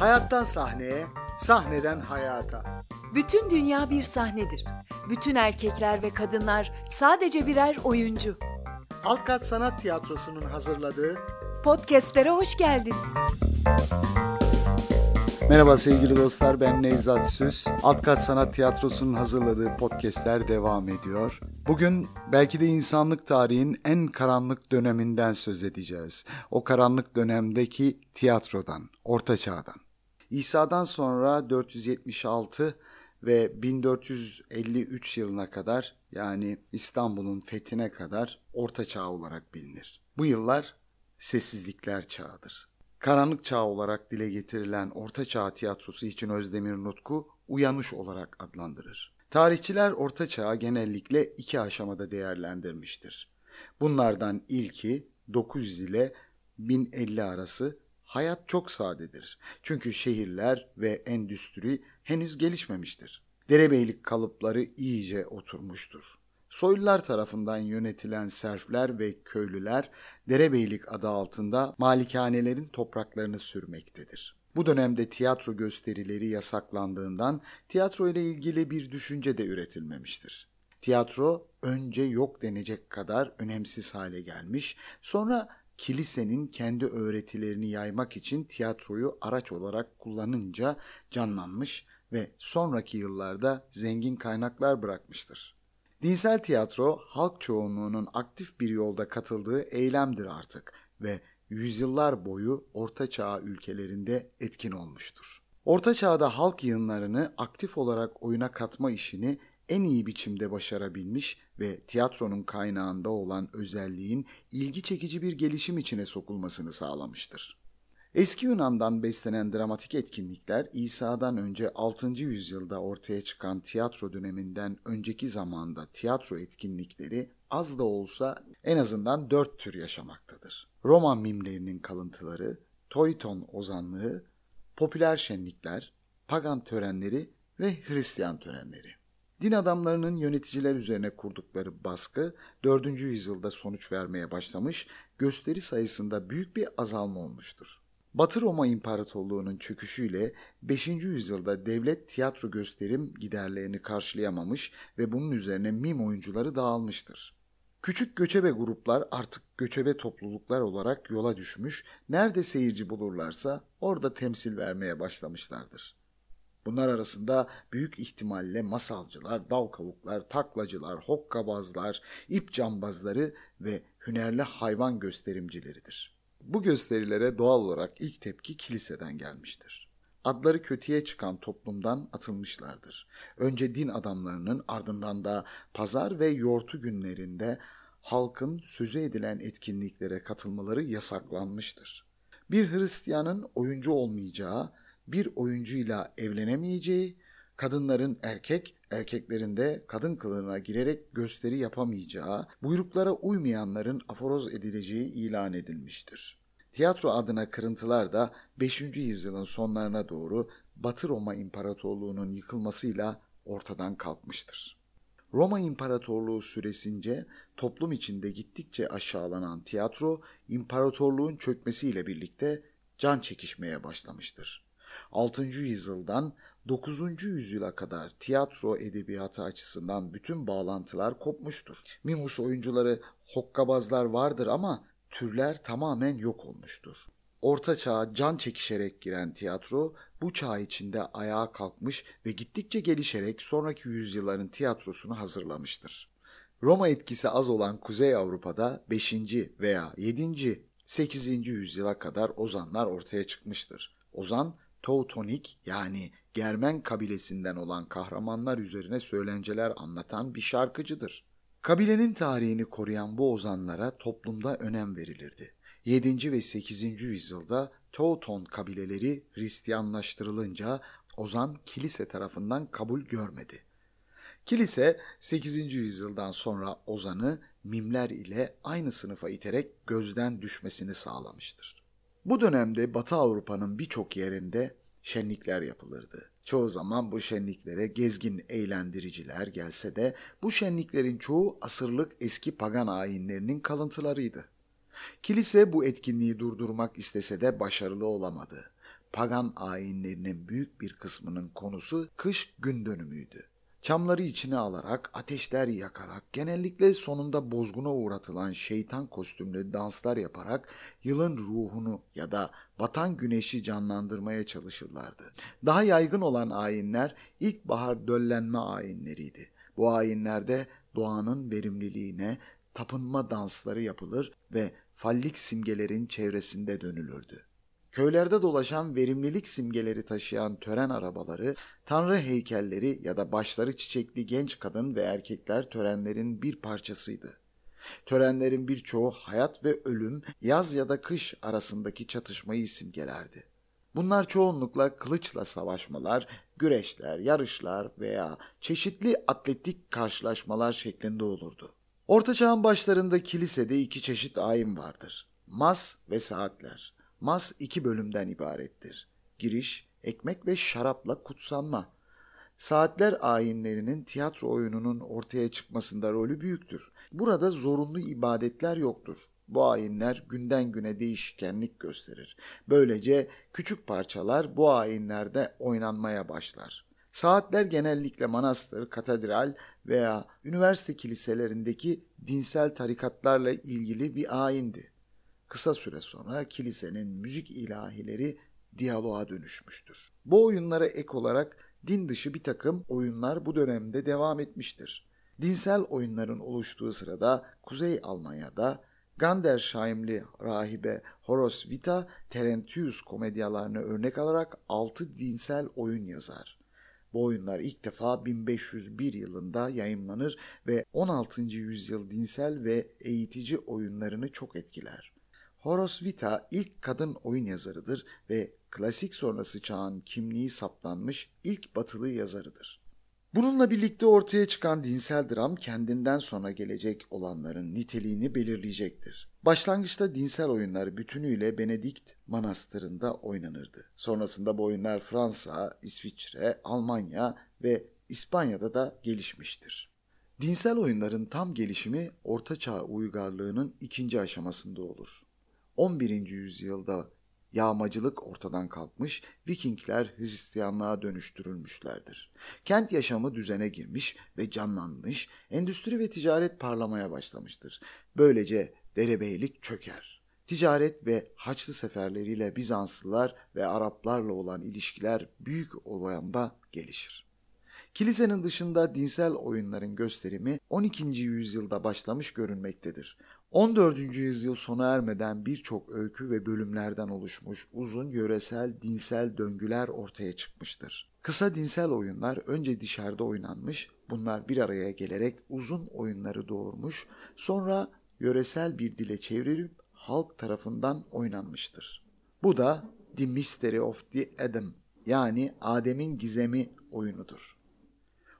Hayattan sahneye, sahneden hayata. Bütün dünya bir sahnedir. Bütün erkekler ve kadınlar sadece birer oyuncu. Altkat Sanat Tiyatrosu'nun hazırladığı Podcast'lere hoş geldiniz. Merhaba sevgili dostlar ben Nevzat Süs. Altkat Sanat Tiyatrosu'nun hazırladığı podcastler devam ediyor. Bugün belki de insanlık tarihinin en karanlık döneminden söz edeceğiz. O karanlık dönemdeki tiyatrodan, orta çağdan. İsa'dan sonra 476 ve 1453 yılına kadar yani İstanbul'un fethine kadar orta çağ olarak bilinir. Bu yıllar sessizlikler çağıdır. Karanlık çağ olarak dile getirilen Orta Çağ tiyatrosu için Özdemir Nutku uyanış olarak adlandırır. Tarihçiler Orta Çağ'ı genellikle iki aşamada değerlendirmiştir. Bunlardan ilki 900 ile 1050 arası hayat çok sadedir. Çünkü şehirler ve endüstri henüz gelişmemiştir. Derebeylik kalıpları iyice oturmuştur. Soylular tarafından yönetilen serfler ve köylüler derebeylik adı altında malikanelerin topraklarını sürmektedir. Bu dönemde tiyatro gösterileri yasaklandığından tiyatro ile ilgili bir düşünce de üretilmemiştir. Tiyatro önce yok denecek kadar önemsiz hale gelmiş, sonra kilisenin kendi öğretilerini yaymak için tiyatroyu araç olarak kullanınca canlanmış ve sonraki yıllarda zengin kaynaklar bırakmıştır. Dinsel tiyatro halk çoğunluğunun aktif bir yolda katıldığı eylemdir artık ve yüzyıllar boyu Orta Çağ ülkelerinde etkin olmuştur. Orta Çağ'da halk yığınlarını aktif olarak oyuna katma işini en iyi biçimde başarabilmiş ve tiyatronun kaynağında olan özelliğin ilgi çekici bir gelişim içine sokulmasını sağlamıştır. Eski Yunan'dan beslenen dramatik etkinlikler İsa'dan önce 6. yüzyılda ortaya çıkan tiyatro döneminden önceki zamanda tiyatro etkinlikleri az da olsa en azından dört tür yaşamaktadır. Roma mimlerinin kalıntıları, Toyton ozanlığı, popüler şenlikler, pagan törenleri ve Hristiyan törenleri. Din adamlarının yöneticiler üzerine kurdukları baskı 4. yüzyılda sonuç vermeye başlamış, gösteri sayısında büyük bir azalma olmuştur. Batı Roma İmparatorluğu'nun çöküşüyle 5. yüzyılda devlet tiyatro gösterim giderlerini karşılayamamış ve bunun üzerine mim oyuncuları dağılmıştır. Küçük göçebe gruplar artık göçebe topluluklar olarak yola düşmüş, nerede seyirci bulurlarsa orada temsil vermeye başlamışlardır. Bunlar arasında büyük ihtimalle masalcılar, dal kavuklar, taklacılar, hokkabazlar, ip cambazları ve hünerli hayvan gösterimcileridir. Bu gösterilere doğal olarak ilk tepki kiliseden gelmiştir. Adları kötüye çıkan toplumdan atılmışlardır. Önce din adamlarının ardından da pazar ve yortu günlerinde halkın sözü edilen etkinliklere katılmaları yasaklanmıştır. Bir Hristiyanın oyuncu olmayacağı, bir oyuncuyla evlenemeyeceği, kadınların erkek, erkeklerin de kadın kılığına girerek gösteri yapamayacağı, buyruklara uymayanların aforoz edileceği ilan edilmiştir. Tiyatro adına kırıntılar da 5. yüzyılın sonlarına doğru Batı Roma İmparatorluğu'nun yıkılmasıyla ortadan kalkmıştır. Roma İmparatorluğu süresince toplum içinde gittikçe aşağılanan tiyatro, imparatorluğun çökmesiyle birlikte can çekişmeye başlamıştır. 6. yüzyıldan 9. yüzyıla kadar tiyatro edebiyatı açısından bütün bağlantılar kopmuştur. Mimus oyuncuları, hokkabazlar vardır ama türler tamamen yok olmuştur. Orta çağa can çekişerek giren tiyatro bu çağ içinde ayağa kalkmış ve gittikçe gelişerek sonraki yüzyılların tiyatrosunu hazırlamıştır. Roma etkisi az olan Kuzey Avrupa'da 5. veya 7. 8. yüzyıla kadar ozanlar ortaya çıkmıştır. Ozan Teutonik yani Germen kabilesinden olan kahramanlar üzerine söylenceler anlatan bir şarkıcıdır. Kabilenin tarihini koruyan bu ozanlara toplumda önem verilirdi. 7. ve 8. yüzyılda Teuton kabileleri Hristiyanlaştırılınca ozan kilise tarafından kabul görmedi. Kilise 8. yüzyıldan sonra ozanı mimler ile aynı sınıfa iterek gözden düşmesini sağlamıştır. Bu dönemde Batı Avrupa'nın birçok yerinde şenlikler yapılırdı. Çoğu zaman bu şenliklere gezgin eğlendiriciler gelse de bu şenliklerin çoğu asırlık eski pagan ayinlerinin kalıntılarıydı. Kilise bu etkinliği durdurmak istese de başarılı olamadı. Pagan ayinlerinin büyük bir kısmının konusu kış gün dönümüydü. Çamları içine alarak, ateşler yakarak, genellikle sonunda bozguna uğratılan şeytan kostümlü danslar yaparak yılın ruhunu ya da batan güneşi canlandırmaya çalışırlardı. Daha yaygın olan ayinler ilkbahar döllenme ayinleriydi. Bu ayinlerde doğanın verimliliğine tapınma dansları yapılır ve fallik simgelerin çevresinde dönülürdü. Köylerde dolaşan verimlilik simgeleri taşıyan tören arabaları, tanrı heykelleri ya da başları çiçekli genç kadın ve erkekler törenlerin bir parçasıydı. Törenlerin birçoğu hayat ve ölüm, yaz ya da kış arasındaki çatışmayı simgelerdi. Bunlar çoğunlukla kılıçla savaşmalar, güreşler, yarışlar veya çeşitli atletik karşılaşmalar şeklinde olurdu. Orta çağın başlarında kilisede iki çeşit ayin vardır. Mas ve saatler. Mas iki bölümden ibarettir. Giriş, ekmek ve şarapla kutsanma. Saatler ayinlerinin tiyatro oyununun ortaya çıkmasında rolü büyüktür. Burada zorunlu ibadetler yoktur. Bu ayinler günden güne değişkenlik gösterir. Böylece küçük parçalar bu ayinlerde oynanmaya başlar. Saatler genellikle manastır, katedral veya üniversite kiliselerindeki dinsel tarikatlarla ilgili bir ayindi. Kısa süre sonra kilisenin müzik ilahileri diyaloğa dönüşmüştür. Bu oyunlara ek olarak din dışı bir takım oyunlar bu dönemde devam etmiştir. Dinsel oyunların oluştuğu sırada Kuzey Almanya'da Gandersheimli rahibe Horos Vita Terentius komedyalarını örnek alarak altı dinsel oyun yazar. Bu oyunlar ilk defa 1501 yılında yayımlanır ve 16. yüzyıl dinsel ve eğitici oyunlarını çok etkiler. Horos Vita ilk kadın oyun yazarıdır ve klasik sonrası çağın kimliği saptanmış ilk batılı yazarıdır. Bununla birlikte ortaya çıkan dinsel dram kendinden sonra gelecek olanların niteliğini belirleyecektir. Başlangıçta dinsel oyunlar bütünüyle Benedikt Manastırı'nda oynanırdı. Sonrasında bu oyunlar Fransa, İsviçre, Almanya ve İspanya'da da gelişmiştir. Dinsel oyunların tam gelişimi Orta Çağ uygarlığının ikinci aşamasında olur. 11. yüzyılda yağmacılık ortadan kalkmış, Vikingler Hristiyanlığa dönüştürülmüşlerdir. Kent yaşamı düzene girmiş ve canlanmış, endüstri ve ticaret parlamaya başlamıştır. Böylece derebeylik çöker. Ticaret ve Haçlı seferleriyle Bizanslılar ve Araplarla olan ilişkiler büyük oranda gelişir. Kilisenin dışında dinsel oyunların gösterimi 12. yüzyılda başlamış görünmektedir. 14. yüzyıl sona ermeden birçok öykü ve bölümlerden oluşmuş uzun yöresel dinsel döngüler ortaya çıkmıştır. Kısa dinsel oyunlar önce dışarıda oynanmış, bunlar bir araya gelerek uzun oyunları doğurmuş, sonra yöresel bir dile çevrilip halk tarafından oynanmıştır. Bu da The Mystery of the Adam yani Adem'in gizemi oyunudur.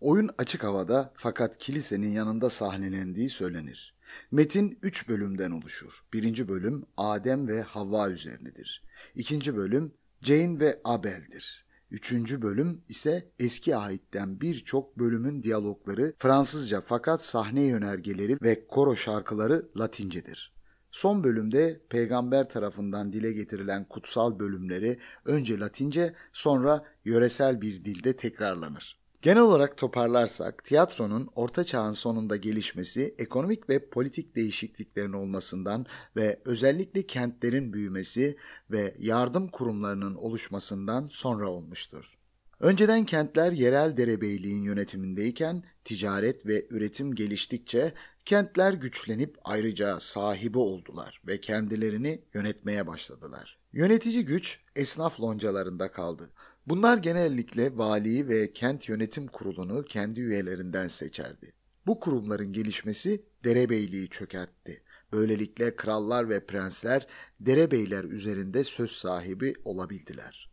Oyun açık havada fakat kilisenin yanında sahnelendiği söylenir. Metin üç bölümden oluşur. Birinci bölüm Adem ve Havva üzerinedir. İkinci bölüm Jane ve Abel'dir. Üçüncü bölüm ise eski ahitten birçok bölümün diyalogları Fransızca fakat sahne yönergeleri ve koro şarkıları Latincedir. Son bölümde peygamber tarafından dile getirilen kutsal bölümleri önce Latince sonra yöresel bir dilde tekrarlanır. Genel olarak toparlarsak tiyatronun orta çağın sonunda gelişmesi ekonomik ve politik değişikliklerin olmasından ve özellikle kentlerin büyümesi ve yardım kurumlarının oluşmasından sonra olmuştur. Önceden kentler yerel derebeyliğin yönetimindeyken ticaret ve üretim geliştikçe kentler güçlenip ayrıca sahibi oldular ve kendilerini yönetmeye başladılar. Yönetici güç esnaf loncalarında kaldı. Bunlar genellikle valiyi ve kent yönetim kurulunu kendi üyelerinden seçerdi. Bu kurumların gelişmesi derebeyliği çökertti. Böylelikle krallar ve prensler derebeyler üzerinde söz sahibi olabildiler.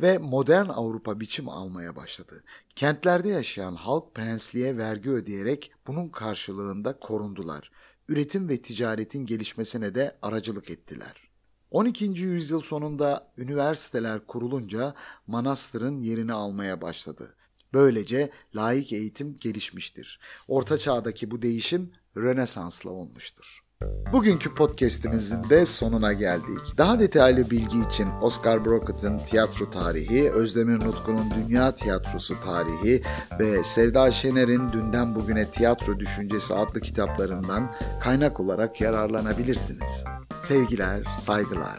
Ve modern Avrupa biçim almaya başladı. Kentlerde yaşayan halk prensliğe vergi ödeyerek bunun karşılığında korundular. Üretim ve ticaretin gelişmesine de aracılık ettiler. 12. yüzyıl sonunda üniversiteler kurulunca manastırın yerini almaya başladı. Böylece laik eğitim gelişmiştir. Orta çağdaki bu değişim Rönesans'la olmuştur. Bugünkü podcast'imizin de sonuna geldik. Daha detaylı bilgi için Oscar Brockett'ın tiyatro tarihi, Özdemir Nutku'nun dünya tiyatrosu tarihi ve Sevda Şener'in Dünden Bugüne Tiyatro Düşüncesi adlı kitaplarından kaynak olarak yararlanabilirsiniz. Sevgiler, saygılar.